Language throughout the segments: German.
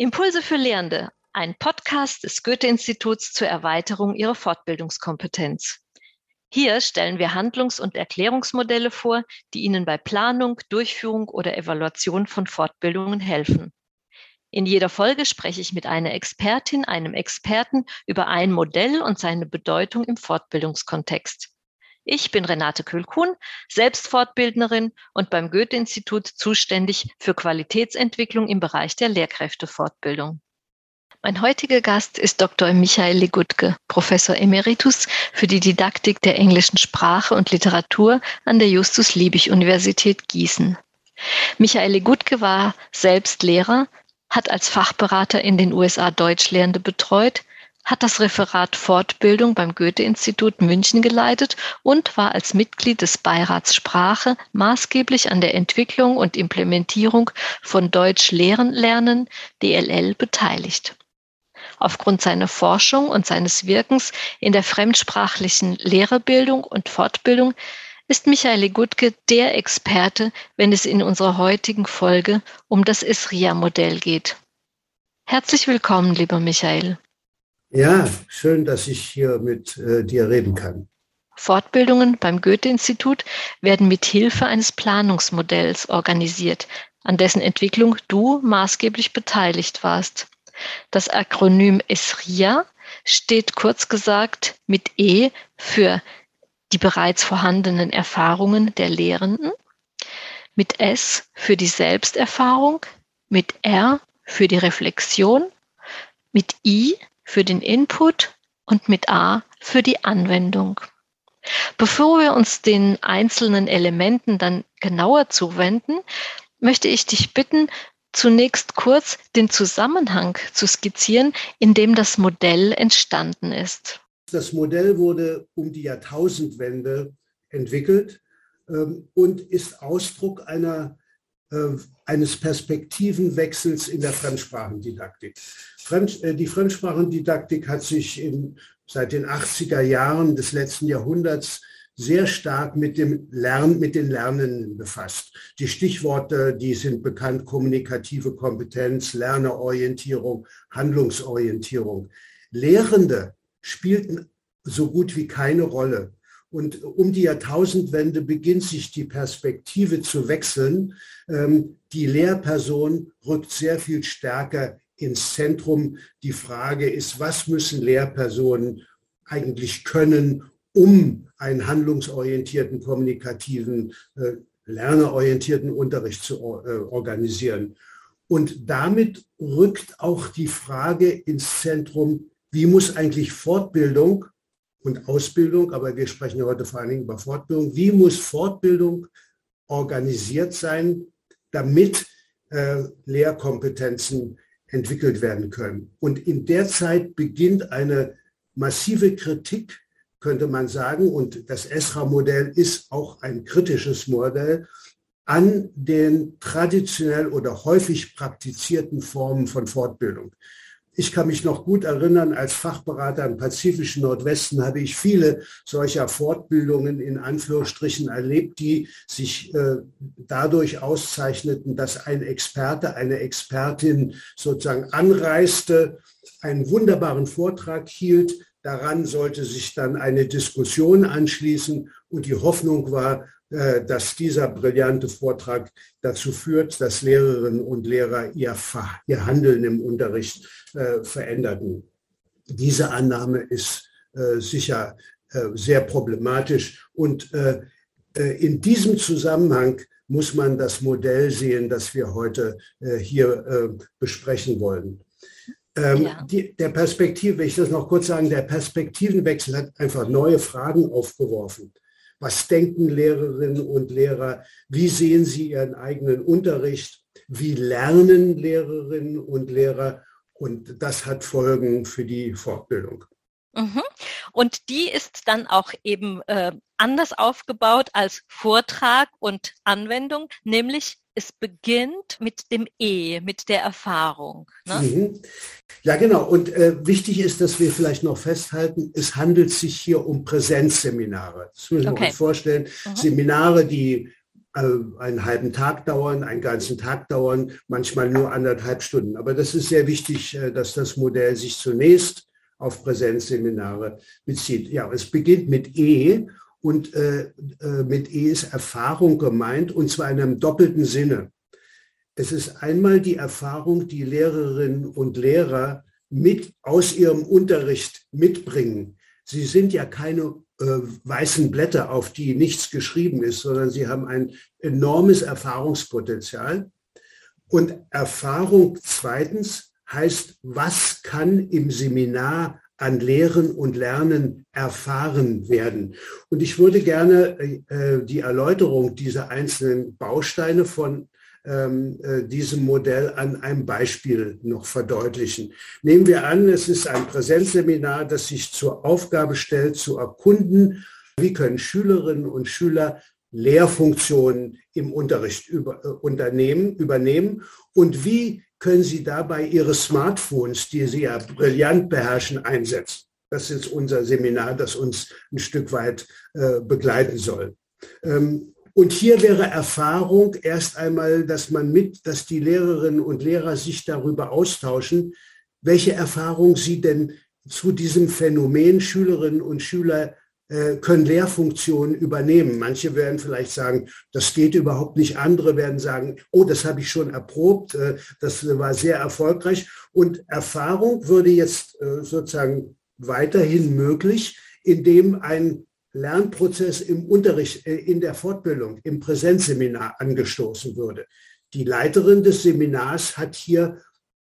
Impulse für Lehrende, ein Podcast des Goethe-Instituts zur Erweiterung ihrer Fortbildungskompetenz. Hier stellen wir Handlungs- und Erklärungsmodelle vor, die Ihnen bei Planung, Durchführung oder Evaluation von Fortbildungen helfen. In jeder Folge spreche ich mit einer Expertin, einem Experten über ein Modell und seine Bedeutung im Fortbildungskontext. Ich bin Renate Kühlkuhn, selbst Fortbildnerin und beim Goethe-Institut zuständig für Qualitätsentwicklung im Bereich der Lehrkräftefortbildung. Mein heutiger Gast ist Dr. Michael Legutke, Professor Emeritus für die Didaktik der englischen Sprache und Literatur an der Justus-Liebig-Universität Gießen. Michael Legutke war selbst Lehrer, hat als Fachberater in den USA Deutschlehrende betreut, hat das Referat Fortbildung beim Goethe-Institut München geleitet und war als Mitglied des Beirats Sprache maßgeblich an der Entwicklung und Implementierung von Deutsch Lehren lernen, DLL, beteiligt. Aufgrund seiner Forschung und seines Wirkens in der fremdsprachlichen Lehrerbildung und Fortbildung ist Michael Gutke der Experte, wenn es in unserer heutigen Folge um das ISRIA-Modell geht. Herzlich willkommen, lieber Michael. Ja, schön, dass ich hier mit äh, dir reden kann. Fortbildungen beim Goethe-Institut werden mit Hilfe eines Planungsmodells organisiert, an dessen Entwicklung du maßgeblich beteiligt warst. Das Akronym ESRIA steht kurz gesagt mit E für die bereits vorhandenen Erfahrungen der Lehrenden, mit S für die Selbsterfahrung, mit R für die Reflexion, mit I für den Input und mit A für die Anwendung. Bevor wir uns den einzelnen Elementen dann genauer zuwenden, möchte ich dich bitten, zunächst kurz den Zusammenhang zu skizzieren, in dem das Modell entstanden ist. Das Modell wurde um die Jahrtausendwende entwickelt ähm, und ist Ausdruck einer eines Perspektivenwechsels in der Fremdsprachendidaktik. Fremd, äh, die Fremdsprachendidaktik hat sich in, seit den 80er Jahren des letzten Jahrhunderts sehr stark mit dem Lern, mit den Lernenden befasst. Die Stichworte, die sind bekannt, kommunikative Kompetenz, Lernerorientierung, Handlungsorientierung. Lehrende spielten so gut wie keine Rolle. Und um die Jahrtausendwende beginnt sich die Perspektive zu wechseln. Ähm, die Lehrperson rückt sehr viel stärker ins Zentrum. Die Frage ist, was müssen Lehrpersonen eigentlich können, um einen handlungsorientierten, kommunikativen, äh, lernerorientierten Unterricht zu äh, organisieren. Und damit rückt auch die Frage ins Zentrum, wie muss eigentlich Fortbildung und Ausbildung, aber wir sprechen heute vor allen Dingen über Fortbildung. Wie muss Fortbildung organisiert sein, damit äh, Lehrkompetenzen entwickelt werden können? Und in der Zeit beginnt eine massive Kritik, könnte man sagen, und das ESRA-Modell ist auch ein kritisches Modell, an den traditionell oder häufig praktizierten Formen von Fortbildung. Ich kann mich noch gut erinnern, als Fachberater im Pazifischen Nordwesten habe ich viele solcher Fortbildungen in Anführungsstrichen erlebt, die sich äh, dadurch auszeichneten, dass ein Experte, eine Expertin sozusagen anreiste, einen wunderbaren Vortrag hielt, Daran sollte sich dann eine Diskussion anschließen und die Hoffnung war, dass dieser brillante Vortrag dazu führt, dass Lehrerinnen und Lehrer ihr, ihr Handeln im Unterricht äh, veränderten. Diese Annahme ist äh, sicher sehr problematisch und in diesem Zusammenhang muss man das Modell sehen, das wir heute hier besprechen wollen. Ähm, ja. die, der Perspektive, ich das noch kurz sagen, der Perspektivenwechsel hat einfach neue Fragen aufgeworfen. Was denken Lehrerinnen und Lehrer? Wie sehen sie ihren eigenen Unterricht? Wie lernen Lehrerinnen und Lehrer? Und das hat Folgen für die Fortbildung. Mhm. Und die ist dann auch eben äh, anders aufgebaut als Vortrag und Anwendung, nämlich es beginnt mit dem E, mit der Erfahrung. Ne? Mhm. Ja, genau. Und äh, wichtig ist, dass wir vielleicht noch festhalten, es handelt sich hier um Präsenzseminare. Das müssen wir okay. uns vorstellen. Mhm. Seminare, die einen halben Tag dauern, einen ganzen Tag dauern, manchmal nur anderthalb Stunden. Aber das ist sehr wichtig, dass das Modell sich zunächst auf Präsenzseminare bezieht. Ja, es beginnt mit E und äh, mit E ist Erfahrung gemeint und zwar in einem doppelten Sinne. Es ist einmal die Erfahrung, die Lehrerinnen und Lehrer mit aus ihrem Unterricht mitbringen. Sie sind ja keine äh, weißen Blätter, auf die nichts geschrieben ist, sondern sie haben ein enormes Erfahrungspotenzial. Und Erfahrung zweitens heißt, was kann im Seminar an Lehren und Lernen erfahren werden. Und ich würde gerne äh, die Erläuterung dieser einzelnen Bausteine von ähm, äh, diesem Modell an einem Beispiel noch verdeutlichen. Nehmen wir an, es ist ein Präsenzseminar, das sich zur Aufgabe stellt, zu erkunden, wie können Schülerinnen und Schüler Lehrfunktionen im Unterricht über, äh, unternehmen, übernehmen und wie können sie dabei ihre Smartphones, die sie ja brillant beherrschen, einsetzen. Das ist unser Seminar, das uns ein Stück weit äh, begleiten soll. Ähm, und hier wäre Erfahrung erst einmal, dass man mit, dass die Lehrerinnen und Lehrer sich darüber austauschen, welche Erfahrung sie denn zu diesem Phänomen Schülerinnen und Schüler können Lehrfunktionen übernehmen. Manche werden vielleicht sagen, das geht überhaupt nicht. Andere werden sagen, oh, das habe ich schon erprobt, äh, das war sehr erfolgreich. Und Erfahrung würde jetzt äh, sozusagen weiterhin möglich, indem ein Lernprozess im Unterricht, äh, in der Fortbildung, im Präsenzseminar angestoßen würde. Die Leiterin des Seminars hat hier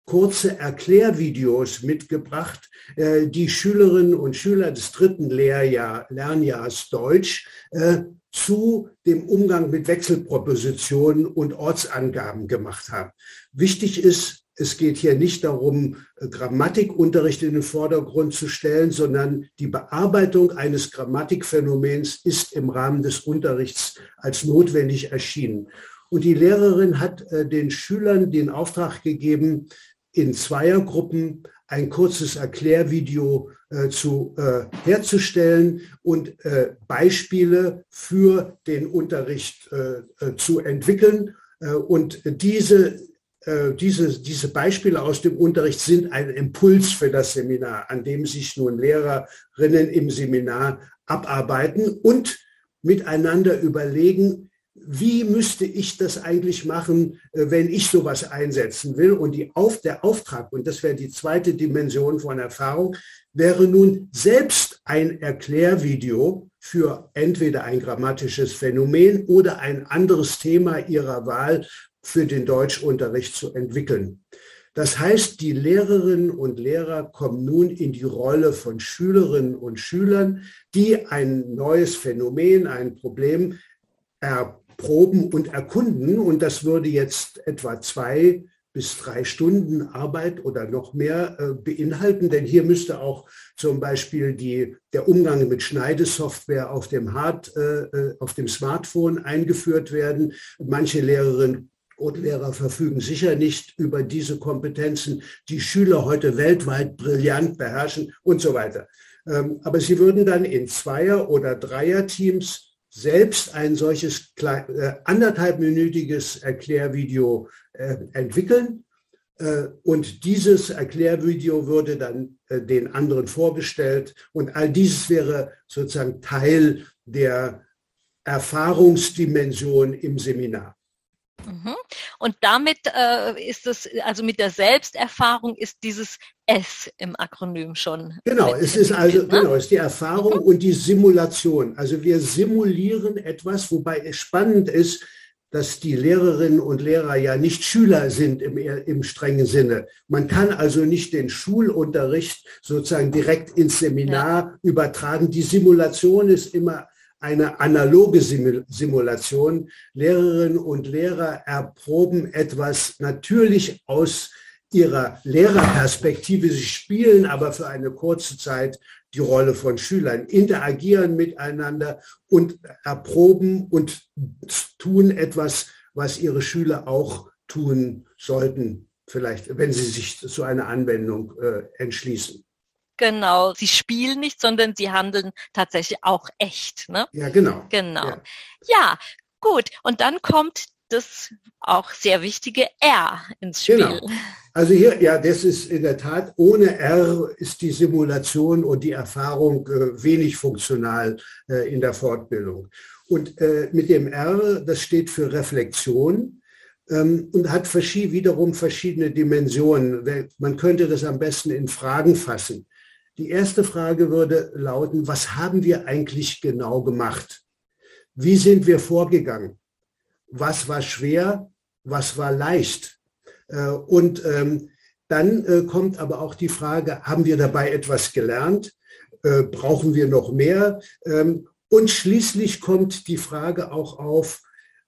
kurze Erklärvideos mitgebracht, äh, die Schülerinnen und Schüler des dritten Lehrjahr, Lernjahrs Deutsch äh, zu dem Umgang mit Wechselpropositionen und Ortsangaben gemacht haben. Wichtig ist, es geht hier nicht darum, äh, Grammatikunterricht in den Vordergrund zu stellen, sondern die Bearbeitung eines Grammatikphänomens ist im Rahmen des Unterrichts als notwendig erschienen. Und die Lehrerin hat äh, den Schülern den Auftrag gegeben, in Zweiergruppen ein kurzes Erklärvideo äh, zu, äh, herzustellen und äh, Beispiele für den Unterricht zu entwickeln. und diese äh, diese, diese Beispiele aus dem Unterricht sind ein Impuls für das Seminar, an dem sich nun Lehrerinnen im Seminar abarbeiten und miteinander überlegen, wie müsste ich das eigentlich machen, äh, wenn ich sowas einsetzen will? Und die Auf, der Auftrag, und das wäre die zweite Dimension von Erfahrung, wäre nun selbst ein Erklärvideo für entweder ein grammatisches Phänomen oder ein anderes Thema Ihrer Wahl für den Deutschunterricht zu entwickeln. Das heißt, die Lehrerinnen und Lehrer kommen nun in die Rolle von Schülerinnen und Schülern, die ein neues Phänomen, ein Problem erproben und erkunden. Und das würde jetzt etwa zwei bis drei Stunden Arbeit oder noch mehr äh, beinhalten, denn hier müsste auch zum Beispiel die, der Umgang mit Schneidesoftware auf dem Hard, äh, äh auf dem Smartphone eingeführt werden. Manche Lehrerinnen Grundlehrer verfügen sicher nicht über diese Kompetenzen, die Schüler heute weltweit brillant beherrschen und so weiter. Ähm, aber sie würden dann in Zweier- oder Dreierteams selbst ein solches äh, anderthalbminütiges Erklärvideo äh, entwickeln. Äh, und dieses Erklärvideo würde dann den anderen vorgestellt. Und all dieses wäre sozusagen Teil der Erfahrungsdimension im Seminar. Mhm. Und damit äh, ist es, also mit der Selbsterfahrung ist dieses S im Akronym schon. Genau, es ist also, ne? genau, es ist die Erfahrung mhm. und die Simulation. Also wir simulieren etwas, wobei es spannend ist, dass die Lehrerinnen und Lehrer ja nicht Schüler sind im, im strengen Sinne. Man kann also nicht den Schulunterricht sozusagen direkt ins Seminar ja. übertragen. Die Simulation ist immer eine analoge Simulation. Lehrerinnen und Lehrer erproben etwas natürlich aus ihrer Lehrerperspektive. Sie spielen aber für eine kurze Zeit die Rolle von Schülern, interagieren miteinander und erproben und tun etwas, was ihre Schüler auch tun sollten, vielleicht, wenn sie sich zu einer Anwendung äh, entschließen. Genau, sie spielen nicht, sondern sie handeln tatsächlich auch echt. Ne? Ja, genau. Genau. Ja. ja. Gut, und dann kommt das auch sehr wichtige R ins Spiel. Genau. Also hier, ja, das ist in der Tat, ohne R ist die Simulation und die Erfahrung äh, wenig funktional äh, in der Fortbildung. Und äh, mit dem R, das steht für Reflexion ähm, und hat verschied wiederum verschiedene Dimensionen. Man könnte das am besten in Fragen fassen. Die erste Frage würde lauten, was haben wir eigentlich genau gemacht? Wie sind wir vorgegangen? Was war schwer? Was war leicht? Äh, und ähm, dann äh, kommt aber auch die Frage, haben wir dabei etwas gelernt? Äh, brauchen wir noch mehr? Ähm, und schließlich kommt die Frage auch auf,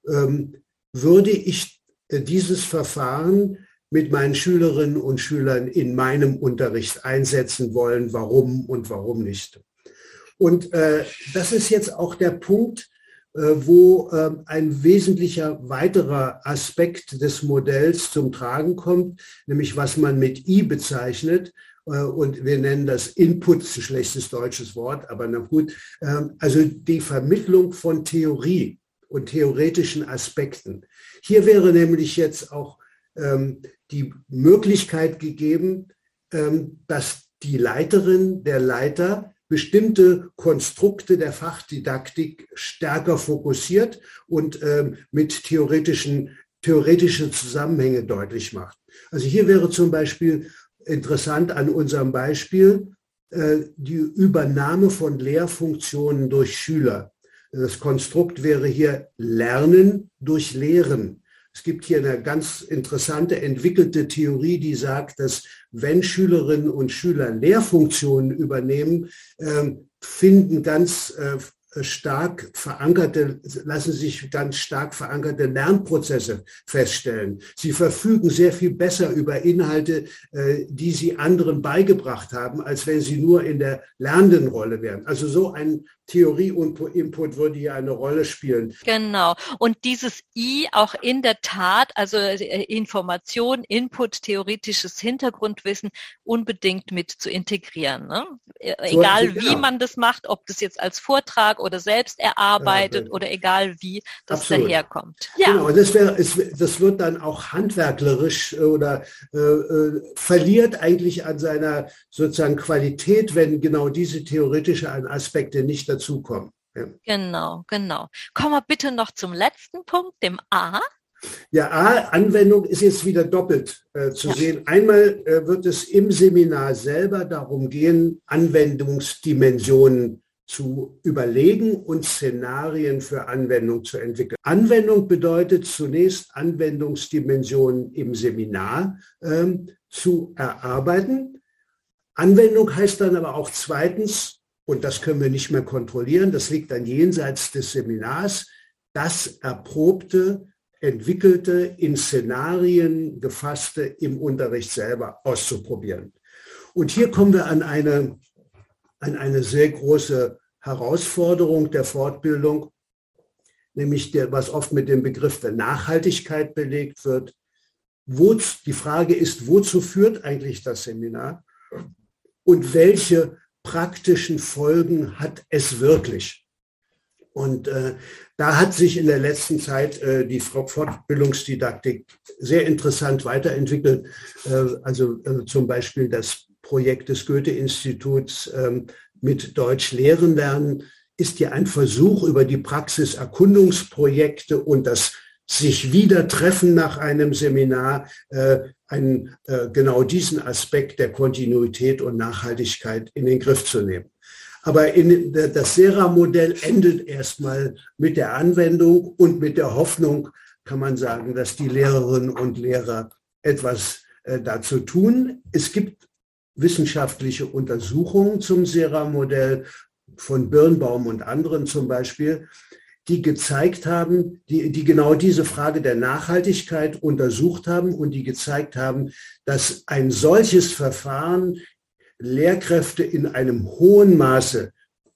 ähm, würde ich dieses Verfahren mit meinen Schülerinnen und Schülern in meinem Unterricht einsetzen wollen, warum und warum nicht. Und äh, das ist jetzt auch der Punkt, äh, wo ähm, ein wesentlicher weiterer Aspekt des Modells zum Tragen kommt, nämlich was man mit I bezeichnet. Äh, und wir nennen das Input, ein schlechtes deutsches Wort, aber na gut. Ähm, also die Vermittlung von Theorie und theoretischen Aspekten. Hier wäre nämlich jetzt auch die Möglichkeit gegeben, dass die Leiterin, der Leiter bestimmte Konstrukte der Fachdidaktik stärker fokussiert und ähm, mit theoretischen, theoretische Zusammenhänge deutlich macht. Also hier wäre zum Beispiel interessant an unserem Beispiel äh, die Übernahme von Lehrfunktionen durch Schüler. Das Konstrukt wäre hier Lernen durch Lehren. Es gibt hier eine ganz interessante entwickelte Theorie, die sagt, dass wenn Schülerinnen und Schüler Lehrfunktionen übernehmen, ähm, finden ganz äh, stark verankerte, lassen sich ganz stark verankerte Lernprozesse feststellen. Sie verfügen sehr viel besser über Inhalte, äh, die sie anderen beigebracht haben, als wenn sie nur in der lernenden Rolle wären. Also so ein Theorie und Input würde hier eine Rolle spielen. Genau. Und dieses I auch in der Tat, also äh, Information, Input, theoretisches Hintergrundwissen unbedingt mit zu integrieren. Ne? E, egal so, wie genau. man das macht, ob das jetzt als Vortrag oder selbst erarbeitet ja, oder egal wie das absolut. daherkommt. Ja. Genau, das, wäre, das wird dann auch handwerklerisch äh, oder äh, äh, verliert eigentlich an seiner sozusagen Qualität, wenn genau diese theoretischen Aspekte nicht dazukommen. Ja. Genau, genau. Kommen wir bitte noch zum letzten Punkt, dem A. Ja, A, Anwendung ist jetzt wieder doppelt äh, zu ja. sehen. Einmal äh, wird es im Seminar selber darum gehen, Anwendungsdimensionen zu überlegen und Szenarien für Anwendung zu entwickeln. Anwendung bedeutet zunächst Anwendungsdimensionen im Seminar ähm, zu erarbeiten. Anwendung heißt dann aber auch zweitens und das können wir nicht mehr kontrollieren, das liegt dann jenseits des Seminars, das erprobte, entwickelte, in Szenarien gefasste im Unterricht selber auszuprobieren. Und hier kommen wir an eine, an eine sehr große Herausforderung der Fortbildung, nämlich der, was oft mit dem Begriff der Nachhaltigkeit belegt wird. Wo, die Frage ist, wozu führt eigentlich das Seminar und welche praktischen Folgen hat es wirklich? Und äh, da hat sich in der letzten Zeit äh, die Fortbildungsdidaktik sehr interessant weiterentwickelt. Äh, also äh, zum Beispiel das Projekt des Goethe-Instituts ähm, mit Deutsch lehren lernen ist ja ein Versuch über die Praxiserkundungsprojekte und das sich wieder treffen nach einem Seminar, äh, einen, äh, genau diesen Aspekt der Kontinuität und Nachhaltigkeit in den Griff zu nehmen. Aber in, das Sera-Modell endet erstmal mit der Anwendung und mit der Hoffnung, kann man sagen, dass die Lehrerinnen und Lehrer etwas äh, dazu tun. Es gibt wissenschaftliche Untersuchungen zum Sera-Modell von Birnbaum und anderen zum Beispiel, die gezeigt haben, die, die genau diese Frage der Nachhaltigkeit untersucht haben und die gezeigt haben, dass ein solches Verfahren Lehrkräfte in einem hohen Maße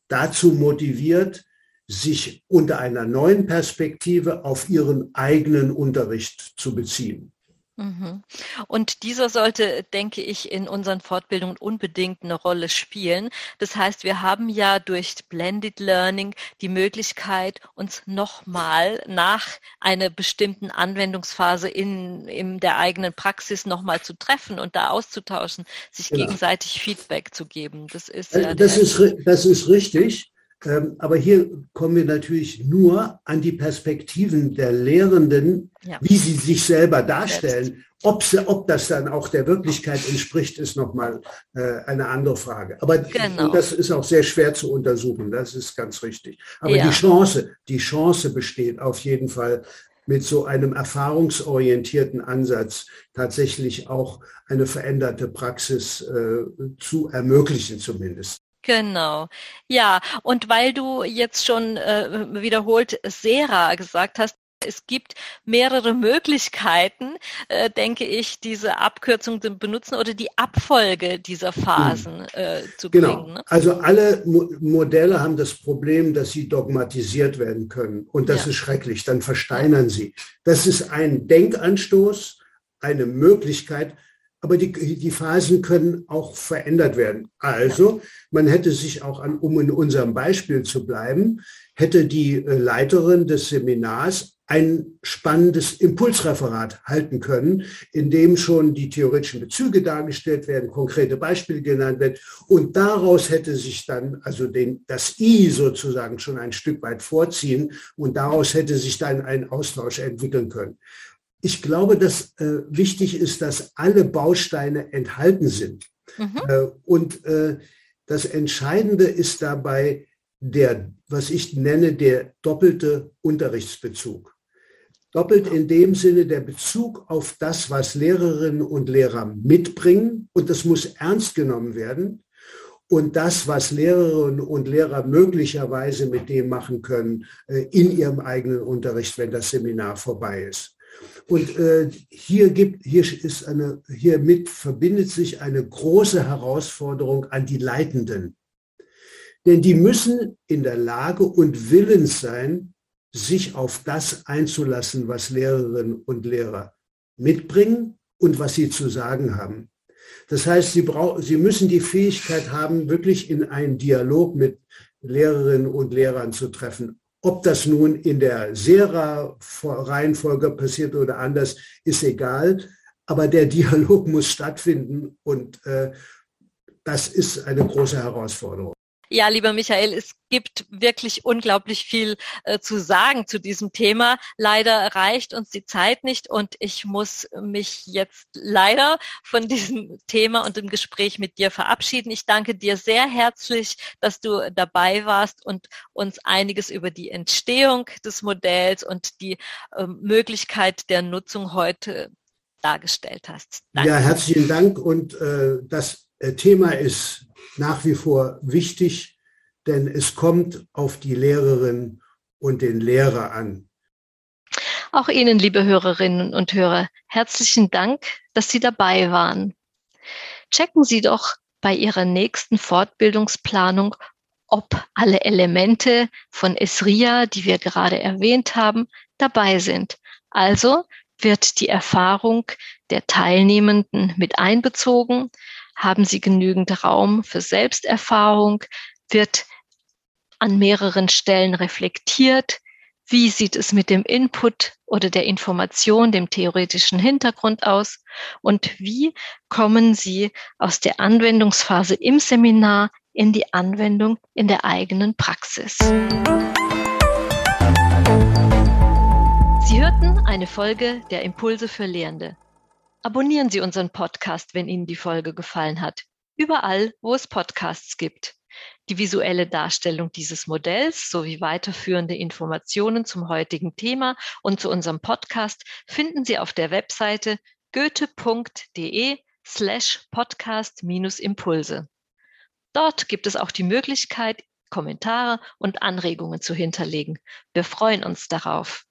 dazu motiviert, sich unter einer neuen Perspektive auf ihren eigenen Unterricht zu beziehen. Mhm. Und dieser sollte, denke ich, in unseren Fortbildungen unbedingt eine Rolle spielen. Das heißt, wir haben ja durch Blended Learning die Möglichkeit, uns nochmal nach einer bestimmten Anwendungsphase in, in der eigenen Praxis nochmal zu treffen und da auszutauschen, sich genau. gegenseitig Feedback zu geben. Das ist, ja das, ist, das ist richtig. Ähm, aber hier kommen wir natürlich nur an die Perspektiven der Lehrenden, ja. wie sie sich selber darstellen. Ob, sie, ob das dann auch der Wirklichkeit entspricht, ist nochmal äh, eine andere Frage. Aber genau. das ist auch sehr schwer zu untersuchen, das ist ganz richtig. Aber ja. die Chance, die Chance besteht auf jeden Fall, mit so einem erfahrungsorientierten Ansatz tatsächlich auch eine veränderte Praxis äh, zu ermöglichen zumindest. Genau. Ja, und weil du jetzt schon äh, wiederholt Sera gesagt hast, es gibt mehrere Möglichkeiten, äh, denke ich, diese Abkürzung zu benutzen oder die Abfolge dieser Phasen äh, zu genau. bringen. Ne? Also alle Mo Modelle haben das Problem, dass sie dogmatisiert werden können. Und das ja. ist schrecklich. Dann versteinern sie. Das ist ein Denkanstoß, eine Möglichkeit, aber die, die Phasen können auch verändert werden. Also man hätte sich auch an, um in unserem Beispiel zu bleiben, hätte die äh, Leiterin des Seminars ein spannendes Impulsreferat halten können, in dem schon die theoretischen Bezüge dargestellt werden, konkrete Beispiele genannt werden. Und daraus hätte sich dann also den, das I sozusagen schon ein Stück weit vorziehen und daraus hätte sich dann ein Austausch entwickeln können ich glaube, dass äh, wichtig ist, dass alle Bausteine enthalten sind. Mhm. Äh, und äh, das Entscheidende ist dabei der, was ich nenne, der doppelte Unterrichtsbezug. Doppelt in dem Sinne der Bezug auf das, was Lehrerinnen und Lehrer mitbringen. Und das muss ernst genommen werden. Und das, was Lehrerinnen und Lehrer möglicherweise mit dem machen können äh, in ihrem eigenen Unterricht, wenn das Seminar vorbei ist. Und äh, hier gibt, hier ist eine, hiermit verbindet sich eine große Herausforderung an die Leitenden. Denn die müssen in der Lage und willens sein, sich auf das einzulassen, was Lehrerinnen und Lehrer mitbringen und was sie zu sagen haben. Das heißt, sie, sie müssen die Fähigkeit haben, wirklich in einen Dialog mit Lehrerinnen und Lehrern zu treffen, ob das nun in der Sera-Reihenfolge passiert oder anders, ist egal. Aber der Dialog muss stattfinden und äh, das ist eine große Herausforderung. Ja, lieber Michael, es gibt wirklich unglaublich viel äh, zu sagen zu diesem Thema. Leider reicht uns die Zeit nicht und ich muss mich jetzt leider von diesem Thema und dem Gespräch mit dir verabschieden. Ich danke dir sehr herzlich, dass du dabei warst und uns einiges über die Entstehung des Modells und die äh, Möglichkeit der Nutzung heute dargestellt hast. Danke. Ja, herzlichen Dank und äh, das äh, Thema ist nach wie vor wichtig, denn es kommt auf die Lehrerin und den Lehrer an. Auch Ihnen, liebe Hörerinnen und Hörer, herzlichen Dank, dass Sie dabei waren. Checken Sie doch bei Ihrer nächsten Fortbildungsplanung, ob alle Elemente von Esria, die wir gerade erwähnt haben, dabei sind. Also wird die Erfahrung der Teilnehmenden mit einbezogen, haben sie genügend Raum für Selbsterfahrung? Wird an mehreren Stellen reflektiert? Wie sieht es mit dem Input oder der Information, dem theoretischen Hintergrund aus? Und wie kommen Sie aus der Anwendungsphase im Seminar in die Anwendung in der eigenen Praxis? Sie hörten eine Folge der Impulse für Lehrende. Abonnieren Sie unseren Podcast, wenn Ihnen die Folge gefallen hat. Überall, wo es Podcasts gibt. Die visuelle Darstellung dieses Modells sowie weiterführende Informationen zum heutigen Thema und zu unserem Podcast finden Sie auf der Webseite goethe.de slash podcast-impulse. Dort gibt es auch die Möglichkeit, Kommentare und Anregungen zu hinterlegen. Wir freuen uns darauf.